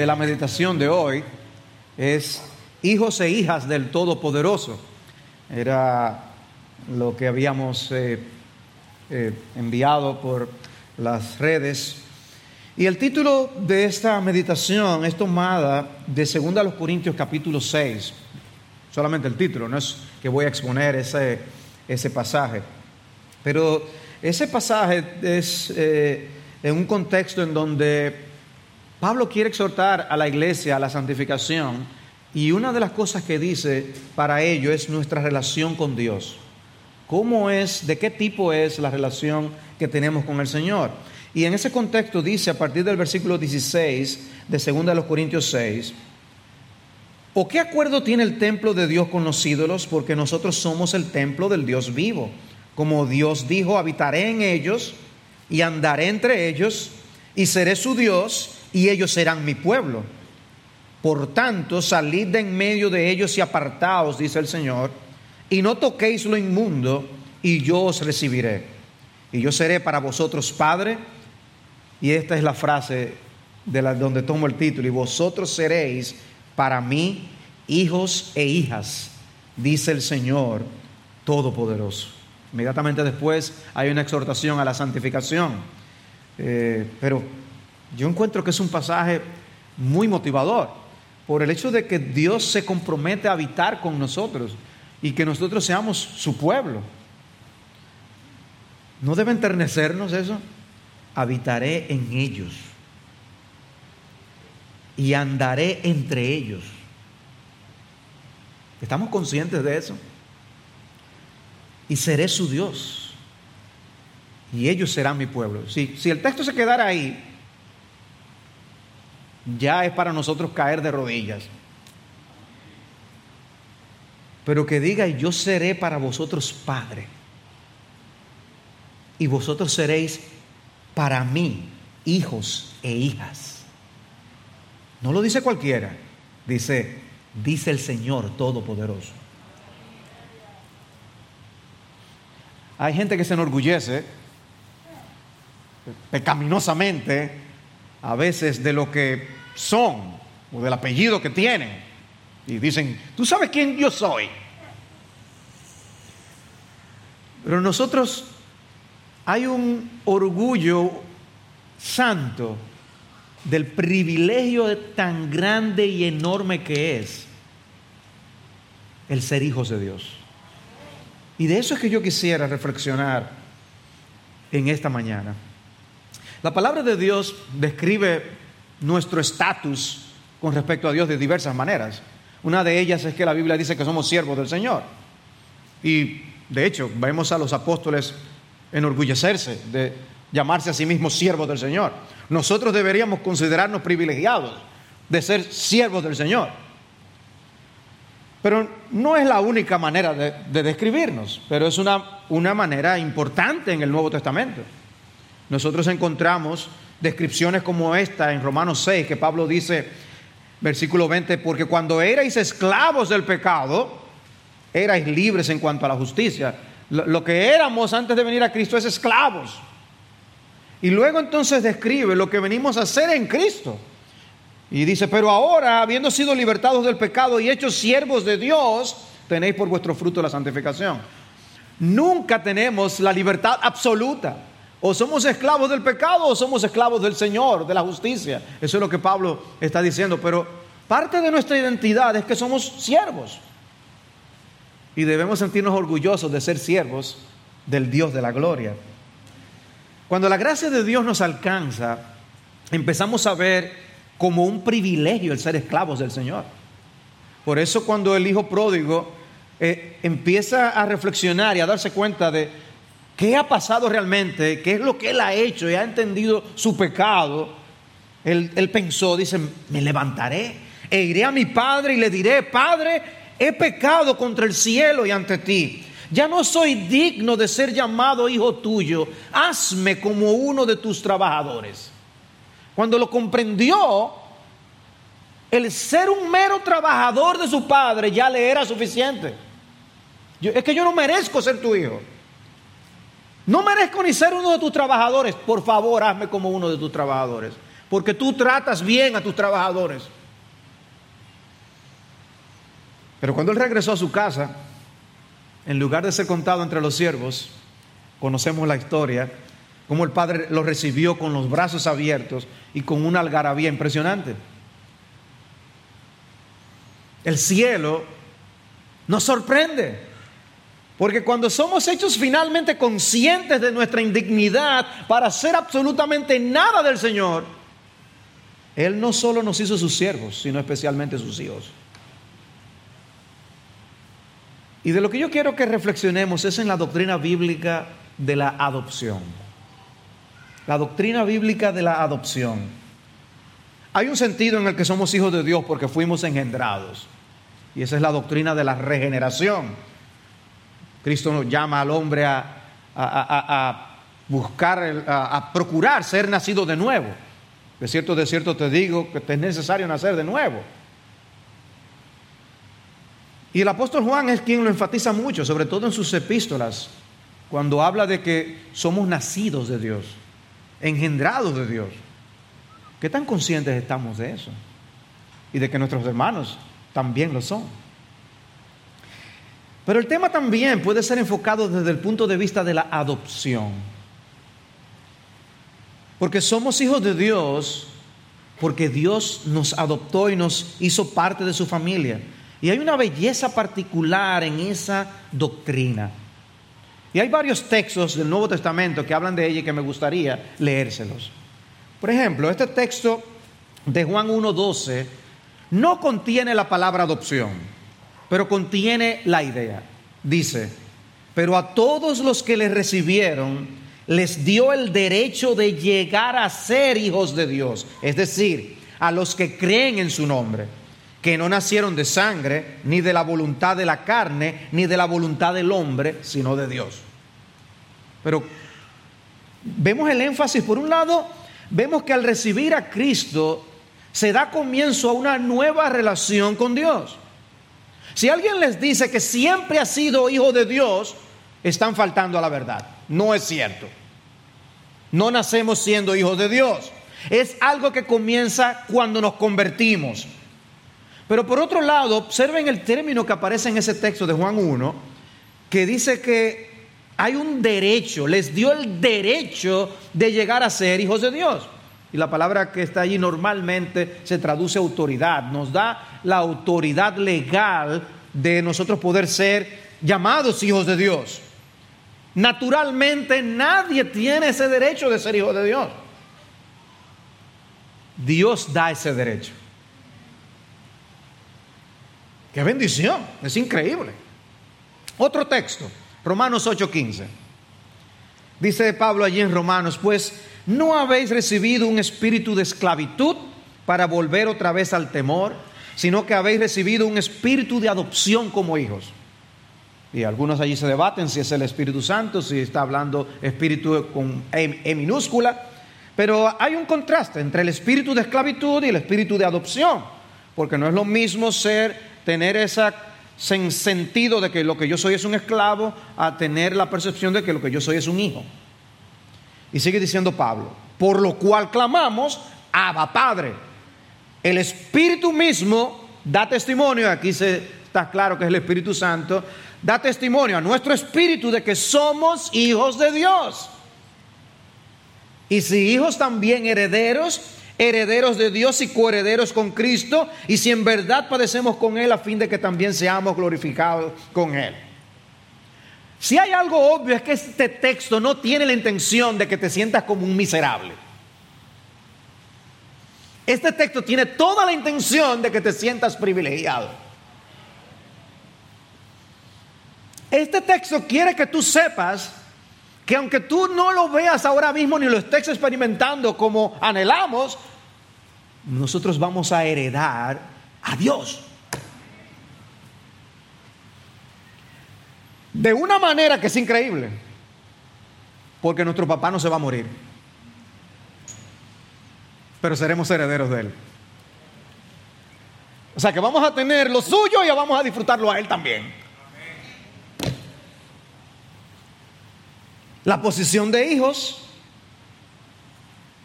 de la meditación de hoy es hijos e hijas del Todopoderoso. Era lo que habíamos eh, eh, enviado por las redes. Y el título de esta meditación es tomada de 2 Corintios capítulo 6. Solamente el título, no es que voy a exponer ese, ese pasaje. Pero ese pasaje es eh, en un contexto en donde Pablo quiere exhortar a la iglesia a la santificación y una de las cosas que dice para ello es nuestra relación con Dios. ¿Cómo es, de qué tipo es la relación que tenemos con el Señor? Y en ese contexto dice a partir del versículo 16 de 2 de los Corintios 6, ¿o qué acuerdo tiene el templo de Dios con los ídolos? Porque nosotros somos el templo del Dios vivo. Como Dios dijo, habitaré en ellos y andaré entre ellos y seré su Dios y ellos serán mi pueblo. Por tanto, salid de en medio de ellos y apartaos, dice el Señor, y no toquéis lo inmundo, y yo os recibiré. Y yo seré para vosotros Padre, y esta es la frase de la, donde tomo el título, y vosotros seréis para mí hijos e hijas, dice el Señor Todopoderoso. Inmediatamente después hay una exhortación a la santificación. Eh, pero yo encuentro que es un pasaje muy motivador por el hecho de que Dios se compromete a habitar con nosotros y que nosotros seamos su pueblo. ¿No debe enternecernos eso? Habitaré en ellos y andaré entre ellos. ¿Estamos conscientes de eso? y seré su Dios. Y ellos serán mi pueblo. Si, si el texto se quedara ahí, ya es para nosotros caer de rodillas. Pero que diga, yo seré para vosotros Padre. Y vosotros seréis para mí hijos e hijas. No lo dice cualquiera. Dice, dice el Señor Todopoderoso. Hay gente que se enorgullece pecaminosamente a veces de lo que son o del apellido que tienen. Y dicen, tú sabes quién yo soy. Pero nosotros hay un orgullo santo del privilegio tan grande y enorme que es el ser hijos de Dios. Y de eso es que yo quisiera reflexionar en esta mañana. La palabra de Dios describe nuestro estatus con respecto a Dios de diversas maneras. Una de ellas es que la Biblia dice que somos siervos del Señor. Y de hecho, vemos a los apóstoles enorgullecerse de llamarse a sí mismos siervos del Señor. Nosotros deberíamos considerarnos privilegiados de ser siervos del Señor. Pero no es la única manera de, describirnos, pero es una, una manera importante en el Nuevo Testamento. Nosotros encontramos descripciones como esta en Romanos 6, que Pablo dice, versículo 20, porque cuando erais esclavos del pecado, erais libres en cuanto a la justicia. Lo, que éramos antes de venir a Cristo es esclavos. Y luego entonces describe lo que venimos a hacer en Cristo. Y dice, pero ahora, habiendo sido libertados del pecado y hechos siervos de Dios, tenéis por vuestro fruto la santificación. Nunca tenemos la libertad absoluta. O somos esclavos del pecado o somos esclavos del Señor, de la justicia. Eso es lo que Pablo está diciendo. Pero parte de nuestra identidad es que somos siervos. Y debemos sentirnos orgullosos de ser siervos del Dios de la gloria. Cuando la gracia de Dios nos alcanza, empezamos a ver como un privilegio el ser esclavos del Señor. Por eso cuando el hijo pródigo eh, empieza a reflexionar y a darse cuenta de qué ha pasado realmente, qué es lo que él ha hecho y ha entendido su pecado, él, pensó, dice, me levantaré e iré a mi padre y le diré, Padre, he pecado contra el cielo y ante ti. Ya no soy digno de ser llamado hijo tuyo. Hazme como uno de tus trabajadores. Cuando lo comprendió, el ser un mero trabajador de su padre ya le era suficiente. es que yo no merezco ser tu hijo. No merezco ni ser uno de tus trabajadores. Por favor, hazme como uno de tus trabajadores. porque tú tratas bien a tus trabajadores. Pero cuando él regresó a su casa, en lugar de ser contado entre los siervos, conocemos la historia, cómo el padre lo recibió con los brazos abiertos y con una algarabía impresionante. El cielo nos sorprende. Porque cuando somos hechos finalmente conscientes de nuestra indignidad para hacer absolutamente nada del Señor, Él no solo nos hizo sus siervos, sino especialmente sus hijos. Y de lo que yo quiero que reflexionemos es en la doctrina bíblica de la adopción. La doctrina bíblica de la adopción. Hay un sentido en el que somos hijos de Dios porque fuimos engendrados. Y esa es la doctrina de la regeneración. Cristo nos llama al hombre a, buscar, a, procurar ser nacido de nuevo. De cierto, de cierto te digo que es necesario nacer de nuevo. Y el apóstol Juan es quien lo enfatiza mucho, sobre todo en sus epístolas, cuando habla de que somos nacidos de Dios, engendrados de Dios. ¿Qué tan conscientes estamos de eso? Y de que nuestros hermanos también lo son. Pero el tema también puede ser enfocado desde el punto de vista de la adopción. Porque somos hijos de Dios porque Dios nos adoptó y nos hizo parte de su familia. Y hay una belleza particular en esa doctrina. Y hay varios textos del Nuevo Testamento que hablan de ella y que me gustaría leérselos. Por ejemplo, este texto de Juan 1.12 no contiene la palabra adopción pero contiene la idea. Dice, pero a todos los que le recibieron les dio el derecho de llegar a ser hijos de Dios, es decir, a los que creen en su nombre, que no nacieron de sangre, ni de la voluntad de la carne, ni de la voluntad del hombre, sino de Dios. Pero vemos el énfasis, por un lado, vemos que al recibir a Cristo se da comienzo a una nueva relación con Dios. Si alguien les dice que siempre ha sido hijo de Dios, están faltando a la verdad. No es cierto. No nacemos siendo hijos de Dios. Es algo que comienza cuando nos convertimos. Pero por otro lado, observen el término que aparece en ese texto de Juan 1, que dice que hay un derecho, les dio el derecho de llegar a ser hijos de Dios. Y la palabra que está allí normalmente se traduce autoridad. Nos da la autoridad legal de nosotros poder ser llamados hijos de Dios. Naturalmente nadie tiene ese derecho de ser hijo de Dios. Dios da ese derecho. Qué bendición, es increíble. Otro texto, Romanos 8:15. Dice Pablo allí en Romanos, pues ¿No habéis recibido un espíritu de esclavitud para volver otra vez al temor, sino que habéis recibido un espíritu de adopción como hijos? Y algunos allí se debaten si es el Espíritu Santo, si está hablando espíritu con e, e minúscula, pero hay un contraste entre el espíritu de esclavitud y el espíritu de adopción, porque no es lo mismo ser, tener ese sentido de que lo que yo soy es un esclavo, a tener la percepción de que lo que yo soy es un hijo. Y sigue diciendo Pablo, por lo cual clamamos, Abba Padre. El Espíritu mismo da testimonio, aquí se, está claro que es el Espíritu Santo, da testimonio a nuestro espíritu de que somos hijos de Dios. Y si hijos también herederos, herederos de Dios y coherederos con Cristo, y si en verdad padecemos con Él a fin de que también seamos glorificados con Él. Si hay algo obvio es que este texto no tiene la intención de que te sientas como un miserable. Este texto tiene toda la intención de que te sientas privilegiado. Este texto quiere que tú sepas que aunque tú no lo veas ahora mismo ni lo estés experimentando como anhelamos, nosotros vamos a heredar a Dios. De una manera que es increíble. Porque nuestro papá no se va a morir. Pero seremos herederos de él. O sea que vamos a tener lo suyo y vamos a disfrutarlo a él también. La posición de hijos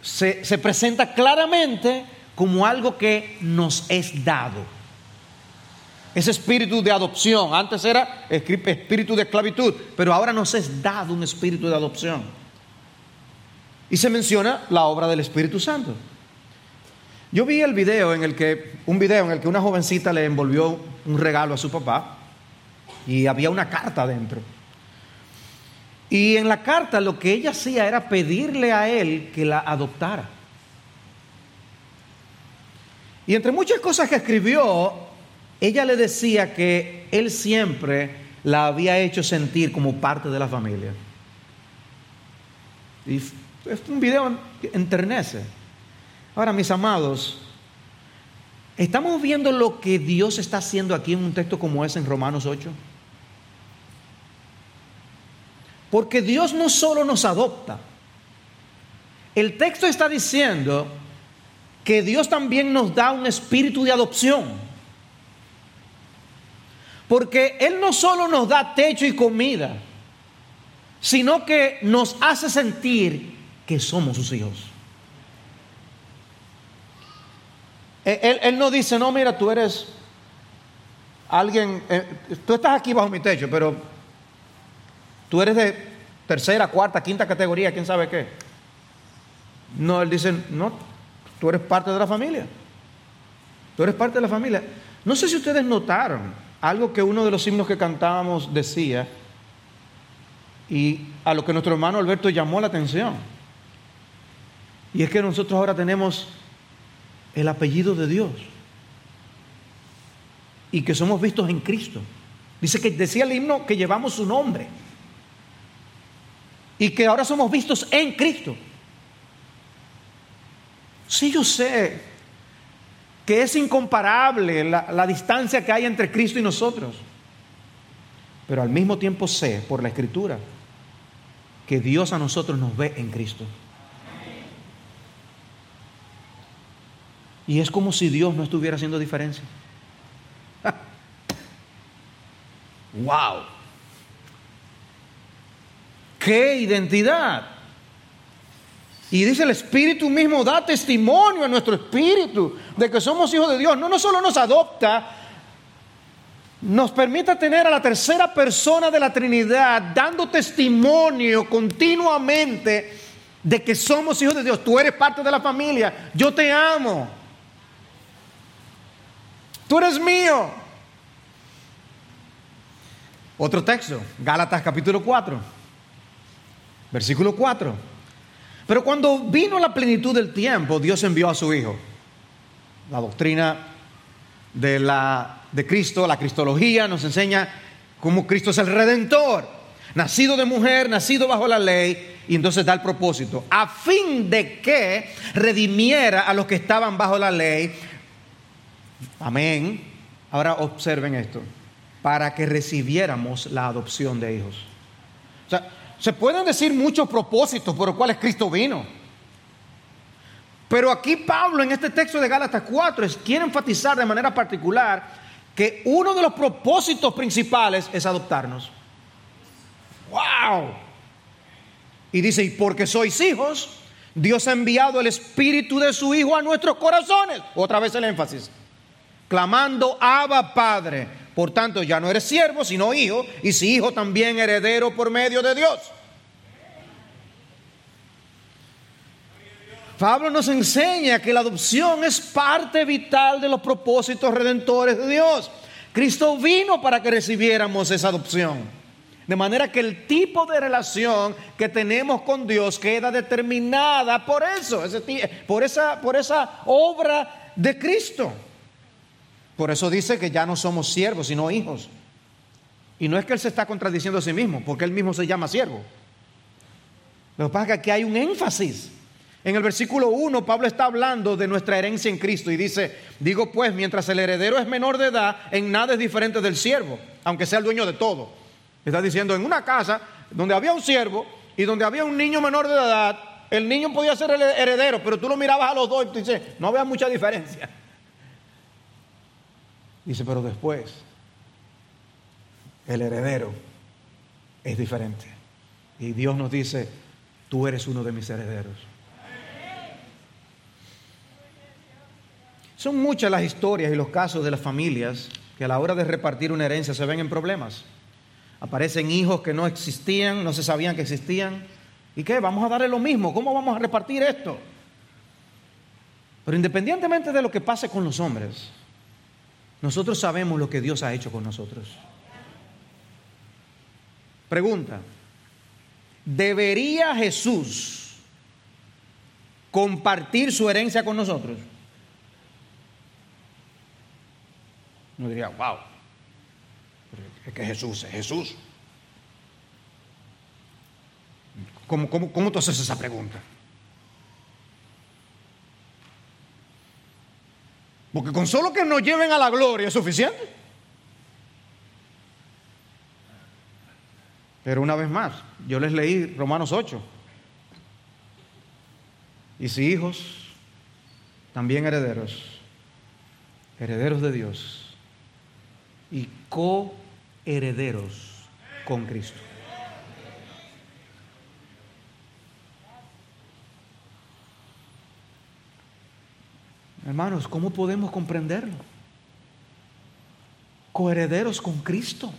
se, se presenta claramente como algo que nos es dado. Ese espíritu de adopción, antes era espíritu de esclavitud, pero ahora nos es dado un espíritu de adopción. Y se menciona la obra del Espíritu Santo. Yo vi el video en el que, un video en el que una jovencita le envolvió un regalo a su papá y había una carta dentro. Y en la carta lo que ella hacía era pedirle a él que la adoptara. Y entre muchas cosas que escribió, ella le decía que él siempre la había hecho sentir como parte de la familia. Y es un video que enternece. Ahora, mis amados, ¿estamos viendo lo que Dios está haciendo aquí en un texto como ese en Romanos 8? Porque Dios no solo nos adopta, el texto está diciendo que Dios también nos da un espíritu de adopción. Porque Él no solo nos da techo y comida, sino que nos hace sentir que somos sus hijos. Él, no dice, no, mira, tú eres alguien, eh, tú estás aquí bajo mi techo, pero tú eres de tercera, cuarta, quinta categoría, quién sabe qué. No, él dice, no, tú eres parte de la familia. Tú eres parte de la familia. No sé si ustedes notaron algo que uno de los himnos que cantábamos decía y a lo que nuestro hermano Alberto llamó la atención. Y es que nosotros ahora tenemos el apellido de Dios. Y que somos vistos en Cristo. Dice que decía el himno que llevamos su nombre. Y que ahora somos vistos en Cristo. Sí, yo sé que es incomparable la, la, distancia que hay entre Cristo y nosotros. Pero al mismo tiempo sé por la Escritura que Dios a nosotros nos ve en Cristo. Y es como si Dios no estuviera haciendo diferencia. ¡Wow! ¡Qué identidad! Y dice el Espíritu mismo da testimonio a nuestro espíritu de que somos hijos de Dios. No, no solo nos adopta, nos permite tener a la tercera persona de la Trinidad dando testimonio continuamente de que somos hijos de Dios. Tú eres parte de la familia. Yo te amo. Tú eres mío. Otro texto, Gálatas capítulo 4, versículo 4. Pero cuando vino la plenitud del tiempo, Dios envió a su Hijo. La doctrina de, la, de Cristo, la cristología, nos enseña cómo Cristo es el redentor, nacido de mujer, nacido bajo la ley, y entonces da el propósito, a fin de que redimiera a los que estaban bajo la ley, Amén. Ahora observen esto. Para que recibiéramos la adopción de hijos. O sea, se pueden decir muchos propósitos por los cuales Cristo vino. Pero aquí Pablo en este texto de Gálatas 4 quiere enfatizar de manera particular que uno de los propósitos principales es adoptarnos. ¡Wow! Y dice, y porque sois hijos, Dios ha enviado el espíritu de su Hijo a nuestros corazones. Otra vez el énfasis clamando, Abba Padre. Por tanto, ya no eres siervo, sino hijo, y si hijo también heredero por medio de Dios. Pablo nos enseña que la adopción es parte vital de los propósitos redentores de Dios. Cristo vino para que recibiéramos esa adopción. De manera que el tipo de relación que tenemos con Dios queda determinada por eso, por esa, por esa obra de Cristo. Por eso dice que ya no somos siervos, sino hijos. Y no es que él se está contradiciendo a sí mismo, porque él mismo se llama siervo. Lo que pasa es que aquí hay un énfasis. En el versículo 1, Pablo está hablando de nuestra herencia en Cristo y dice, digo pues, mientras el heredero es menor de edad, en nada es diferente del siervo, aunque sea el dueño de todo. Está diciendo, en una casa donde había un siervo y donde había un niño menor de edad, el niño podía ser el heredero, pero tú lo mirabas a los dos y tú dices, no vea mucha diferencia. Dice, pero después el heredero es diferente. Y Dios nos dice, tú eres uno de mis herederos. Son muchas las historias y los casos de las familias que a la hora de repartir una herencia se ven en problemas. Aparecen hijos que no existían, no se sabían que existían. ¿Y qué? Vamos a darle lo mismo. ¿Cómo vamos a repartir esto? Pero independientemente de lo que pase con los hombres, nosotros sabemos lo que Dios ha hecho con nosotros. Pregunta, ¿debería Jesús compartir su herencia con nosotros? Uno diría, wow, es que Jesús es Jesús. ¿Cómo, cómo, cómo tú haces esa pregunta? Porque con solo que nos lleven a la gloria es suficiente. Pero una vez más, yo les leí Romanos 8. Y si hijos, también herederos, herederos de Dios y coherederos con Cristo. Hermanos, ¿cómo podemos comprenderlo? Coherederos con Cristo.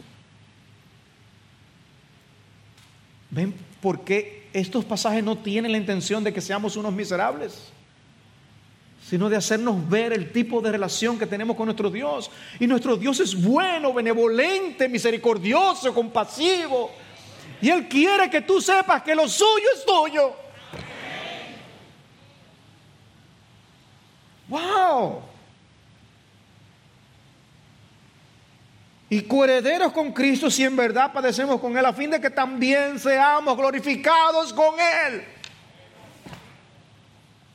¿Ven por qué estos pasajes no tienen la intención de que seamos unos miserables? sino de hacernos ver el tipo de relación que tenemos con nuestro Dios. Y nuestro Dios es bueno, benevolente, misericordioso, compasivo. Y Él quiere que tú sepas que lo suyo es tuyo. ¡Wow! Y coherederos con Cristo si en verdad padecemos con Él, a fin de que también seamos glorificados con Él.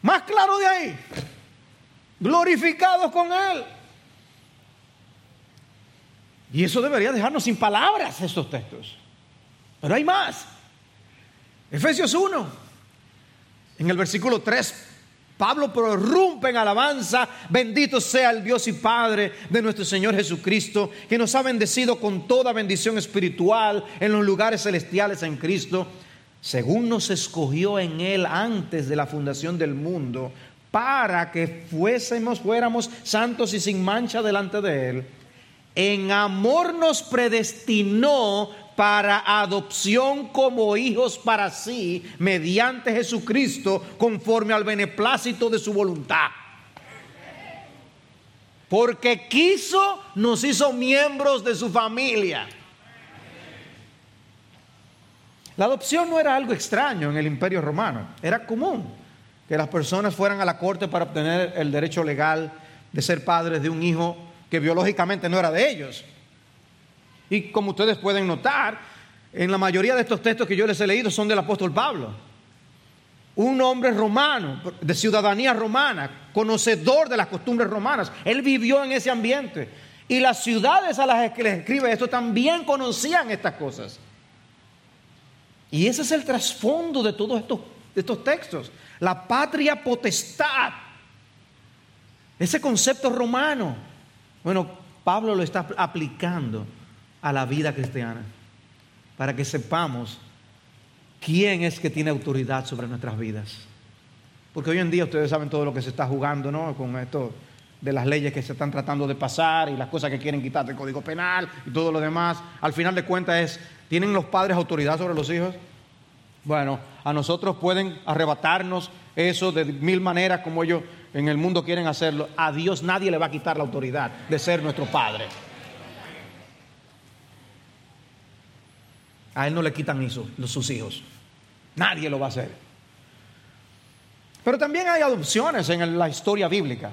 Más claro de ahí, glorificados con Él. Y eso debería dejarnos sin palabras estos textos. Pero hay más. Efesios 1, en el versículo 3, Pablo prorrumpe en alabanza, bendito sea el Dios y Padre de nuestro Señor Jesucristo, que nos ha bendecido con toda bendición espiritual en los lugares celestiales en Cristo, según nos escogió en Él antes de la fundación del mundo, para que fuésemos, fuéramos santos y sin mancha delante de Él. En amor nos predestinó para adopción como hijos para sí, mediante Jesucristo, conforme al beneplácito de su voluntad. Porque quiso, nos hizo miembros de su familia. La adopción no era algo extraño en el imperio romano, era común que las personas fueran a la corte para obtener el derecho legal de ser padres de un hijo que biológicamente no era de ellos. Y como ustedes pueden notar, en la mayoría de estos textos que yo les he leído son del apóstol Pablo. Un hombre romano, de ciudadanía romana, conocedor de las costumbres romanas. Él vivió en ese ambiente. Y las ciudades a las que les escribe esto también conocían estas cosas. Y ese es el trasfondo de todos estos, estos textos. La patria potestad. Ese concepto romano. Bueno, Pablo lo está aplicando a la vida cristiana, para que sepamos quién es que tiene autoridad sobre nuestras vidas. Porque hoy en día ustedes saben todo lo que se está jugando, ¿no? Con esto de las leyes que se están tratando de pasar y las cosas que quieren quitar del Código Penal y todo lo demás. Al final de cuentas es, ¿tienen los padres autoridad sobre los hijos? Bueno, a nosotros pueden arrebatarnos eso de mil maneras como ellos en el mundo quieren hacerlo. A Dios nadie le va a quitar la autoridad de ser nuestro Padre. A él no le quitan eso, sus hijos. Nadie lo va a hacer. Pero también hay adopciones en la historia bíblica.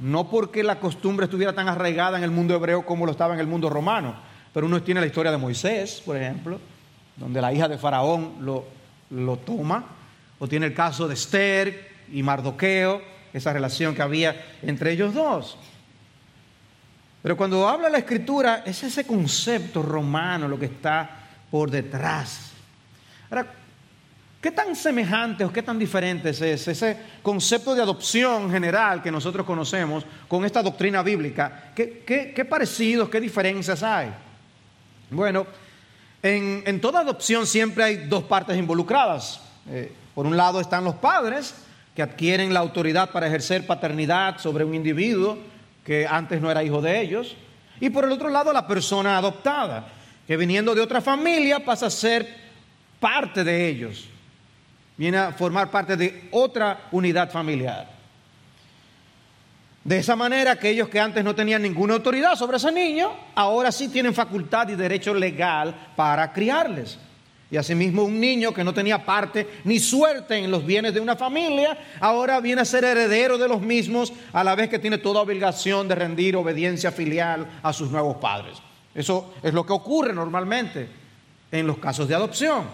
No porque la costumbre estuviera tan arraigada en el mundo hebreo como lo estaba en el mundo romano. Pero uno tiene la historia de Moisés, por ejemplo, donde la hija de Faraón lo, lo toma. O tiene el caso de Esther y Mardoqueo, esa relación que había entre ellos dos. Pero cuando habla la escritura, es ese concepto romano lo que está por detrás. Ahora, ¿qué tan semejante o qué tan diferente es ese, concepto de adopción general que nosotros conocemos con esta doctrina bíblica? ¿Qué, parecidos, qué diferencias hay? Bueno, en, en, toda adopción siempre hay dos partes involucradas. Eh, por un lado están los padres, que adquieren la autoridad para ejercer paternidad sobre un individuo que antes no era hijo de ellos. Y por el otro lado, la persona adoptada, que viniendo de otra familia pasa a ser parte de ellos, viene a formar parte de otra unidad familiar. De esa manera, aquellos que antes no tenían ninguna autoridad sobre ese niño, ahora sí tienen facultad y derecho legal para criarles. Y asimismo un niño que no tenía parte ni suerte en los bienes de una familia, ahora viene a ser heredero de los mismos, a la vez que tiene toda obligación de rendir obediencia filial a sus nuevos padres. Eso es lo que ocurre normalmente en los casos de adopción.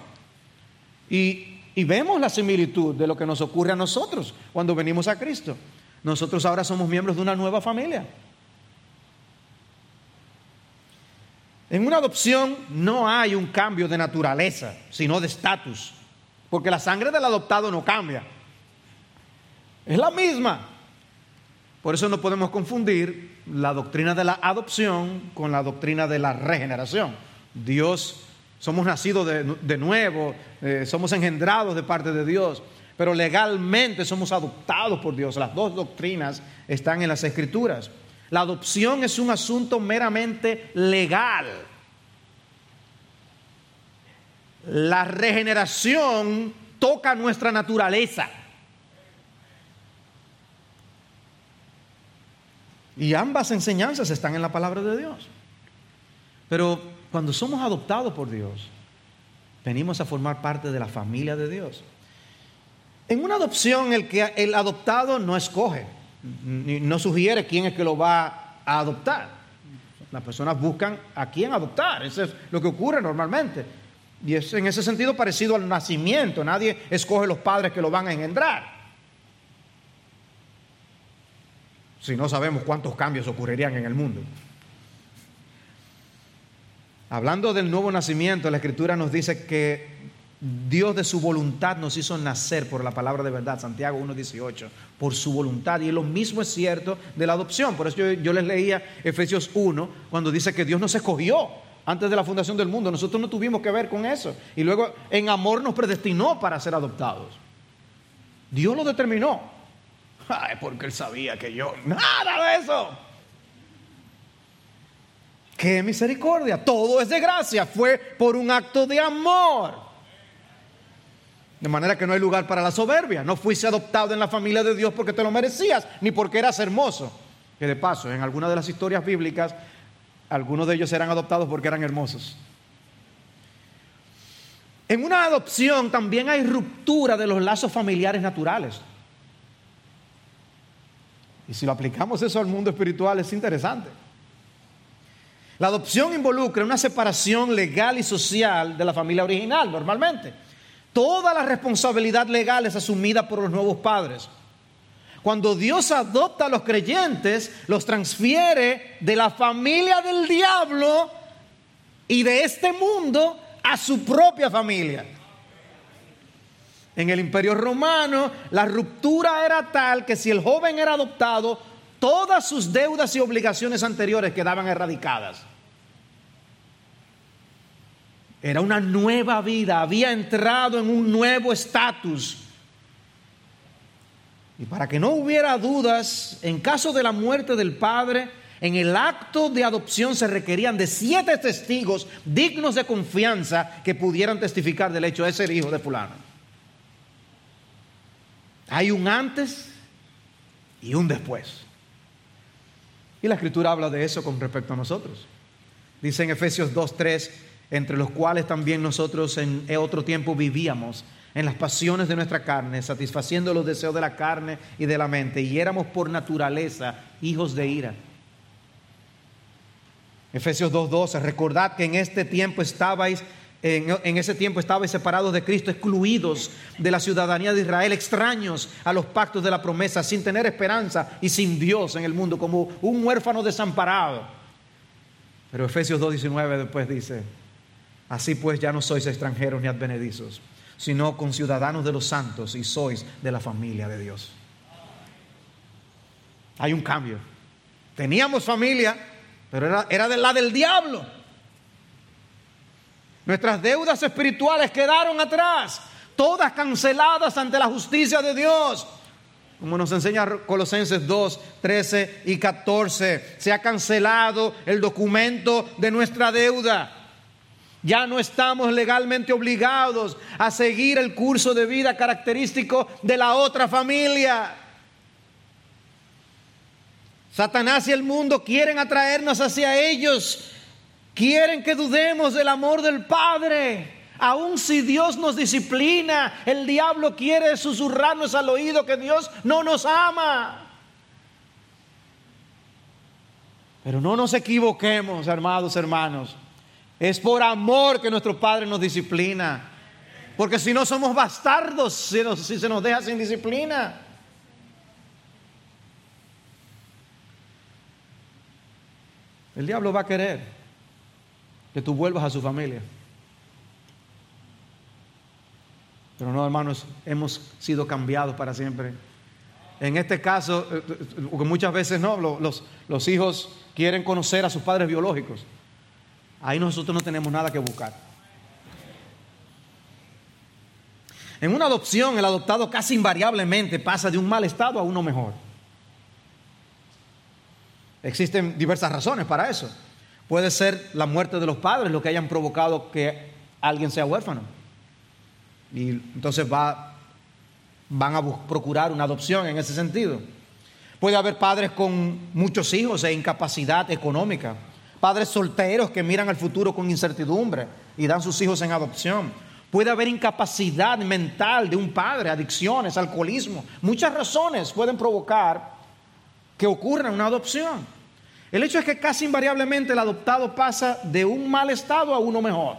Y, vemos la similitud de lo que nos ocurre a nosotros cuando venimos a Cristo. Nosotros ahora somos miembros de una nueva familia. En una adopción no hay un cambio de naturaleza, sino de estatus, porque la sangre del adoptado no cambia. Es la misma. Por eso no podemos confundir la doctrina de la adopción con la doctrina de la regeneración. Dios, somos nacidos de, nuevo, eh, somos engendrados de parte de Dios pero legalmente somos adoptados por Dios. Las dos doctrinas están en las escrituras. La adopción es un asunto meramente legal. La regeneración toca nuestra naturaleza. Y ambas enseñanzas están en la palabra de Dios. Pero cuando somos adoptados por Dios, venimos a formar parte de la familia de Dios. En una adopción el, que, el adoptado no escoge, no sugiere quién es que lo va a adoptar. Las personas buscan a quién adoptar, eso es lo que ocurre normalmente. Y es en ese sentido parecido al nacimiento, nadie escoge los padres que lo van a engendrar. Si no sabemos cuántos cambios ocurrirían en el mundo. Hablando del nuevo nacimiento, la escritura nos dice que Dios de su voluntad nos hizo nacer por la palabra de verdad, Santiago 1.18, por su voluntad. Y lo mismo es cierto de la adopción. Por eso yo, les leía Efesios 1, cuando dice que Dios nos escogió antes de la fundación del mundo. Nosotros no tuvimos que ver con eso. Y luego en amor nos predestinó para ser adoptados. Dios lo determinó. Porque Él sabía que yo... Nada de eso. Qué misericordia. Todo es de gracia. Fue por un acto de amor. De manera que no hay lugar para la soberbia. No fuiste adoptado en la familia de Dios porque te lo merecías, ni porque eras hermoso. Que de paso, en algunas de las historias bíblicas, algunos de ellos eran adoptados porque eran hermosos. En una adopción también hay ruptura de los lazos familiares naturales. Y si lo aplicamos eso al mundo espiritual es interesante. La adopción involucra una separación legal y social de la familia original, normalmente. Toda la responsabilidad legal es asumida por los nuevos padres. Cuando Dios adopta a los creyentes, los transfiere de la familia del diablo y de este mundo a su propia familia. En el imperio romano, la ruptura era tal que si el joven era adoptado, todas sus deudas y obligaciones anteriores quedaban erradicadas. Era una nueva vida, había entrado en un nuevo estatus. Y para que no hubiera dudas, en caso de la muerte del padre, en el acto de adopción se requerían de siete testigos dignos de confianza que pudieran testificar del hecho, es el hijo de fulano. Hay un antes y un después. Y la escritura habla de eso con respecto a nosotros. Dice en Efesios 2.3, entre los cuales también nosotros en otro tiempo vivíamos en las pasiones de nuestra carne, satisfaciendo los deseos de la carne y de la mente, y éramos por naturaleza hijos de ira. Efesios 2.12, recordad que en este tiempo estabais, en, ese tiempo estabais separados de Cristo, excluidos de la ciudadanía de Israel, extraños a los pactos de la promesa, sin tener esperanza y sin Dios en el mundo, como un huérfano desamparado. Pero Efesios 2.19 después dice, Así pues ya no sois extranjeros ni advenedizos, sino conciudadanos de los santos y sois de la familia de Dios. Hay un cambio. Teníamos familia, pero era, era de la del diablo. Nuestras deudas espirituales quedaron atrás, todas canceladas ante la justicia de Dios. como nos enseña Colosenses 2, 13 y 14. Se ha cancelado el documento de nuestra deuda. Ya no estamos legalmente obligados a seguir el curso de vida característico de la otra familia. Satanás y el mundo quieren atraernos hacia ellos, quieren que dudemos del amor del Padre. Aun si Dios nos disciplina, el diablo quiere susurrarnos al oído que Dios no nos ama. Pero no nos equivoquemos, hermanos, hermanos. Es por amor que nuestro Padre nos disciplina. Porque si no somos bastardos, si, se nos deja sin disciplina. El diablo va a querer que tú vuelvas a su familia. Pero no, hermanos, hemos sido cambiados para siempre. En este caso, eh, eh, muchas veces no, los, los hijos quieren conocer a sus padres biológicos. Ahí nosotros no tenemos nada que buscar. En una adopción, el adoptado casi invariablemente pasa de un mal estado a uno mejor. Existen diversas razones para eso. Puede ser la muerte de los padres lo que hayan provocado que alguien sea huérfano. Y entonces va, van a procurar una adopción en ese sentido. Puede haber padres con muchos hijos e incapacidad económica. Padres solteros que miran al futuro con incertidumbre y dan sus hijos en adopción. Puede haber incapacidad mental de un padre, adicciones, alcoholismo. Muchas razones pueden provocar que ocurra una adopción. El hecho es que casi invariablemente el adoptado pasa de un mal estado a uno mejor.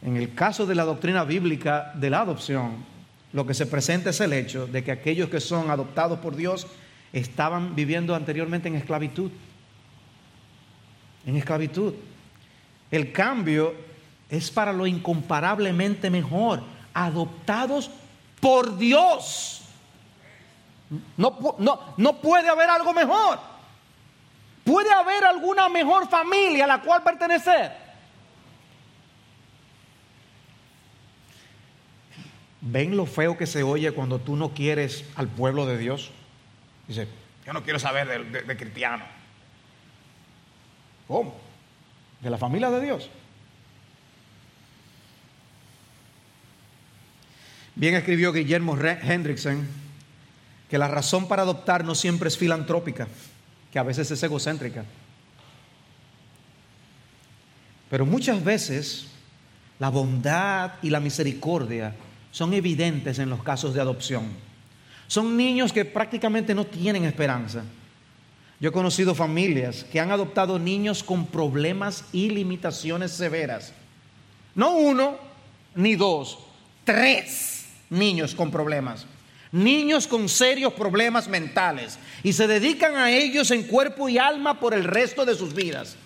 En el caso de la doctrina bíblica de la adopción, lo que se presenta es el hecho de que aquellos que son adoptados por Dios estaban viviendo anteriormente en esclavitud. En esclavitud. El cambio es para lo incomparablemente mejor. Adoptados por Dios. No, no, no puede haber algo mejor. ¿Puede haber alguna mejor familia a la cual pertenecer? ¿Ven lo feo que se oye cuando tú no quieres al pueblo de Dios? Dice, yo no quiero saber de, cristiano. ¿Cómo? De la familia de Dios. Bien escribió Guillermo Hendrickson que la razón para adoptar no siempre es filantrópica, que a veces es egocéntrica. Pero muchas veces la bondad y la misericordia son evidentes en los casos de adopción. Son niños que prácticamente no tienen esperanza. Yo he conocido familias que han adoptado niños con problemas y limitaciones severas. No uno ni dos, tres niños con problemas. Niños con serios problemas mentales. Y se dedican a ellos en cuerpo y alma por el resto de sus vidas.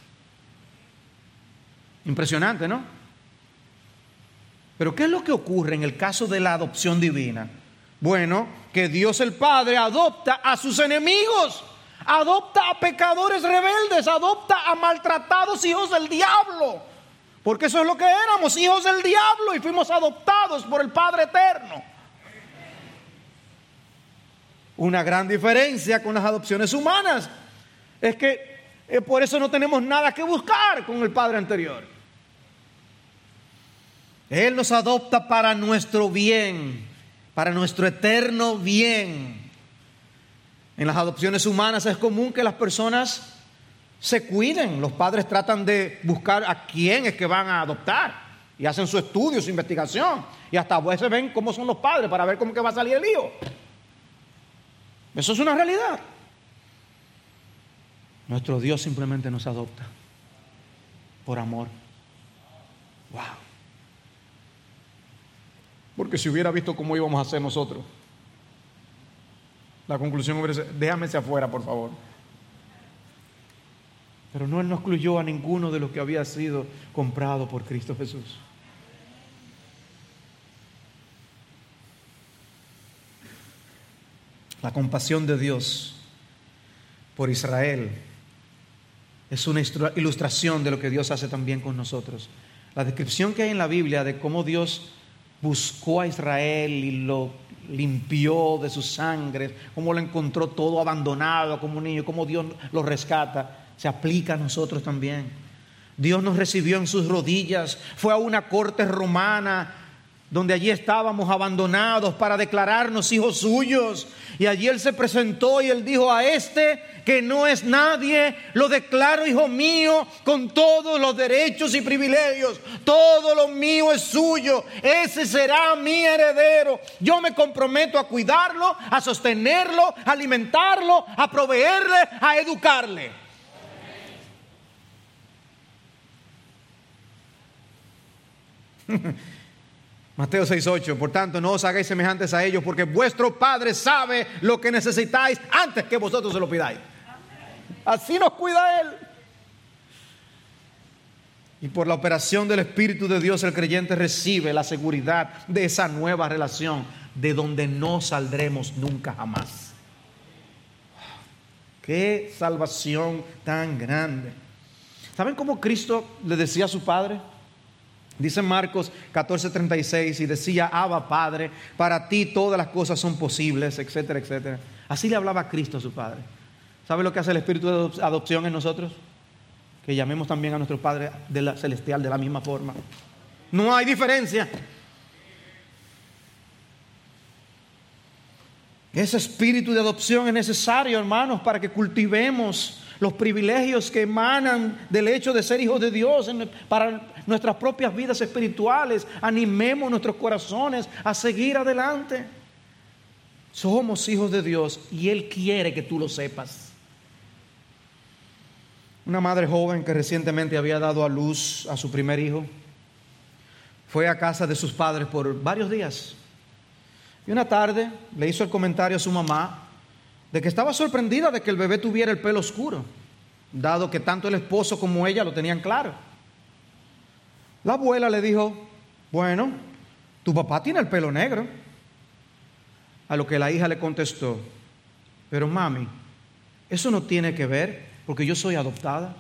Impresionante, ¿no? Pero ¿qué es lo que ocurre en el caso de la adopción divina? Bueno, que Dios el Padre adopta a sus enemigos, adopta a pecadores rebeldes, adopta a maltratados hijos del diablo. Porque eso es lo que éramos, hijos del diablo, y fuimos adoptados por el Padre eterno. Una gran diferencia con las adopciones humanas es que eh, por eso no tenemos nada que buscar con el Padre anterior. Él nos adopta para nuestro bien, para nuestro eterno bien. En las adopciones humanas es común que las personas se cuiden. Los padres tratan de buscar a quién es que van a adoptar y hacen su estudio, su investigación. Y hasta a veces ven cómo son los padres para ver cómo que va a salir el hijo. Eso es una realidad. Nuestro Dios simplemente nos adopta por amor. Wow. Porque si hubiera visto cómo íbamos a hacer nosotros, la conclusión hubiera sido, déjame afuera, por favor. Pero no, Él no excluyó a ninguno de los que había sido comprado por Cristo Jesús. La compasión de Dios por Israel es una ilustración de lo que Dios hace también con nosotros. La descripción que hay en la Biblia de cómo Dios buscó a Israel y lo, limpió de su sangre, cómo lo encontró todo abandonado como un niño, cómo Dios lo rescata, se aplica a nosotros también. Dios nos recibió en sus rodillas, fue a una corte romana donde allí estábamos abandonados para declararnos hijos suyos. Y allí Él se presentó y Él dijo a este que no es nadie, lo declaro hijo mío con todos los derechos y privilegios. Todo lo mío es suyo. Ese será mi heredero. Yo me comprometo a cuidarlo, a sostenerlo, a alimentarlo, a proveerle, a educarle. Mateo 6:8, por tanto no os hagáis semejantes a ellos, porque vuestro Padre sabe lo que necesitáis antes que vosotros se lo pidáis. Así nos cuida Él. Y por la operación del Espíritu de Dios el creyente recibe la seguridad de esa nueva relación, de donde no saldremos nunca jamás. Qué salvación tan grande. ¿Saben cómo Cristo le decía a su Padre? Dice Marcos 14:36 y decía, Abba Padre, para ti todas las cosas son posibles, etcétera, etcétera. Así le hablaba Cristo a su Padre. ¿Sabe lo que hace el Espíritu de adopción en nosotros? Que llamemos también a nuestro Padre celestial de la misma forma. No hay diferencia. Ese espíritu de adopción es necesario, hermanos, para que cultivemos los privilegios que emanan del hecho de ser hijos de Dios para nuestras propias vidas espirituales. Animemos nuestros corazones a seguir adelante. Somos hijos de Dios y Él quiere que tú lo sepas. Una madre joven que recientemente había dado a luz a su primer hijo fue a casa de sus padres por varios días. Y una tarde le hizo el comentario a su mamá de que estaba sorprendida de que el bebé tuviera el pelo oscuro, dado que tanto el esposo como ella lo tenían claro. La abuela le dijo, bueno, tu papá tiene el pelo negro. A lo que la hija le contestó, pero mami, eso no tiene que ver porque yo soy adoptada.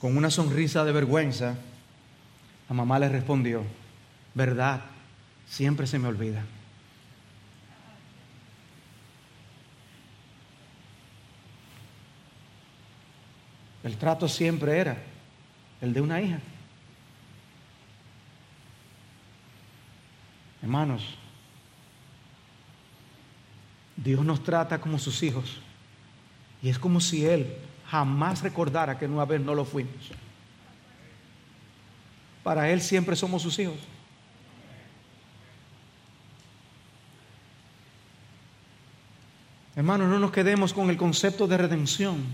Con una sonrisa de vergüenza, la mamá le respondió, verdad, siempre se me olvida. El trato siempre era el de una hija. Hermanos, Dios nos trata como sus hijos. Y es como si Él jamás recordara que una vez no lo fuimos. Para Él siempre somos sus hijos. Hermanos, no nos quedemos con el concepto de redención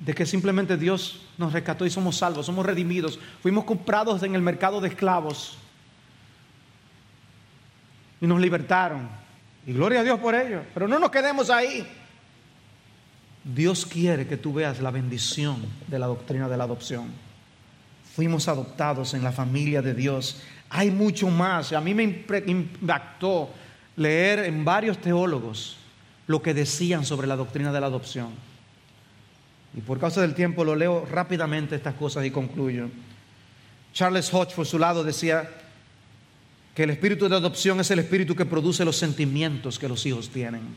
de que simplemente Dios nos rescató y somos salvos, somos redimidos, fuimos comprados en el mercado de esclavos y nos libertaron. Y gloria a Dios por ello, pero no nos quedemos ahí. Dios quiere que tú veas la bendición de la doctrina de la adopción. Fuimos adoptados en la familia de Dios. Hay mucho más. A mí me impactó leer en varios teólogos lo que decían sobre la doctrina de la adopción. Y por causa del tiempo lo leo rápidamente estas cosas y concluyo. Charles Hodge, por su lado, decía que el espíritu de adopción es el espíritu que produce los sentimientos que los hijos tienen.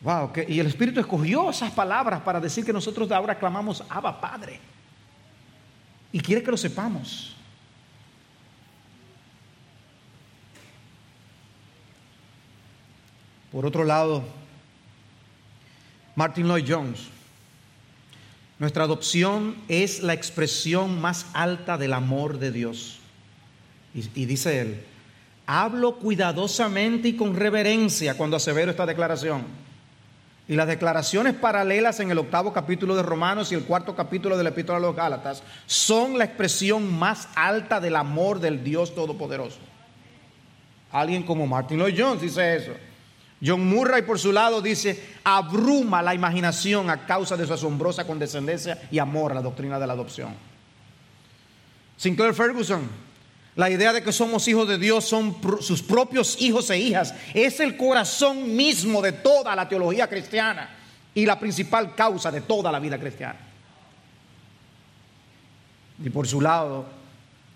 Wow, y el espíritu escogió esas palabras para decir que nosotros de ahora clamamos Abba Padre. Y quiere que lo sepamos. Por otro lado, Martin Lloyd Jones. Nuestra adopción es la expresión más alta del amor de Dios. Y, dice él, hablo cuidadosamente y con reverencia cuando asevero esta declaración. Y las declaraciones paralelas en el octavo capítulo de Romanos y el cuarto capítulo de la Epístola a los Gálatas son la expresión más alta del amor del Dios Todopoderoso. Alguien como Martin Lloyd Jones dice eso. John Murray por su lado dice, abruma la imaginación a causa de su asombrosa condescendencia y amor a la doctrina de la adopción. Sinclair Ferguson, la idea de que somos hijos de Dios son sus propios hijos e hijas, es el corazón mismo de toda la teología cristiana y la principal causa de toda la vida cristiana. Y por su lado,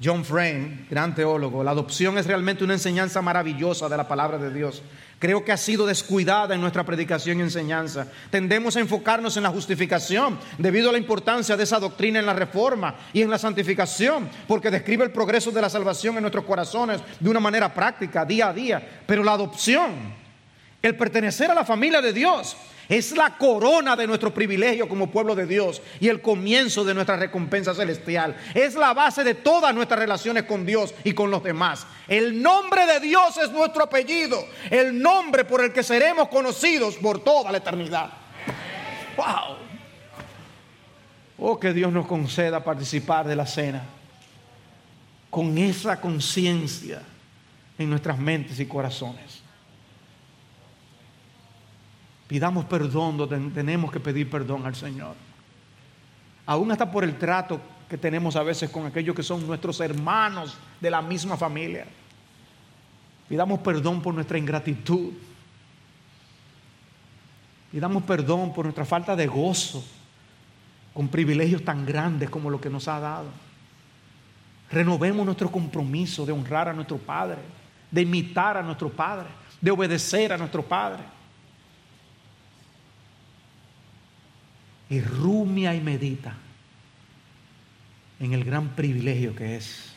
John Frame, gran teólogo, la adopción es realmente una enseñanza maravillosa de la palabra de Dios. Creo que ha sido descuidada en nuestra predicación y enseñanza. Tendemos a enfocarnos en la justificación debido a la importancia de esa doctrina en la reforma y en la santificación, porque describe el progreso de la salvación en nuestros corazones de una manera práctica, día a día. Pero la adopción, el pertenecer a la familia de Dios, es la corona de nuestro privilegio como pueblo de Dios y el comienzo de nuestra recompensa celestial. Es la base de todas nuestras relaciones con Dios y con los demás. El nombre de Dios es nuestro apellido, el nombre por el que seremos conocidos por toda la eternidad. ¡Wow! Oh, que Dios nos conceda participar de la cena con esa conciencia en nuestras mentes y corazones. Pidamos perdón donde tenemos que pedir perdón al Señor. Aún hasta por el trato que tenemos a veces con aquellos que son nuestros hermanos de la misma familia. Pidamos perdón por nuestra ingratitud. Pidamos perdón por nuestra falta de gozo con privilegios tan grandes como lo que nos ha dado. Renovemos nuestro compromiso de honrar a nuestro Padre, de imitar a nuestro Padre, de obedecer a nuestro Padre. Y rumia y medita en el gran privilegio que es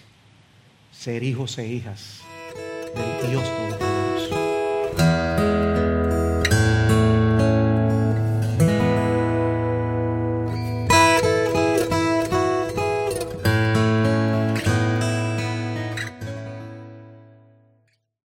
ser hijos e hijas del Dios